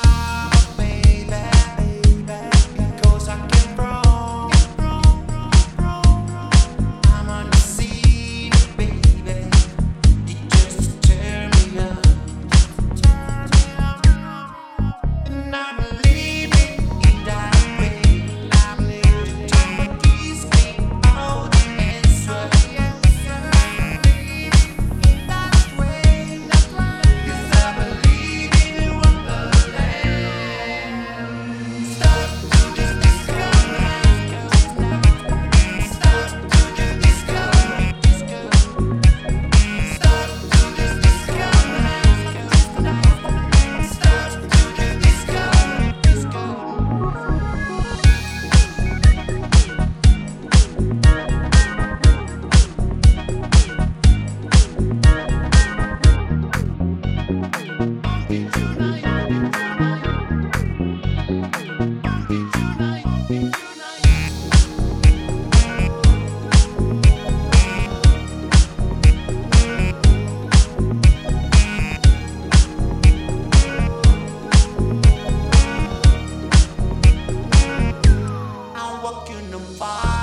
fire. fire.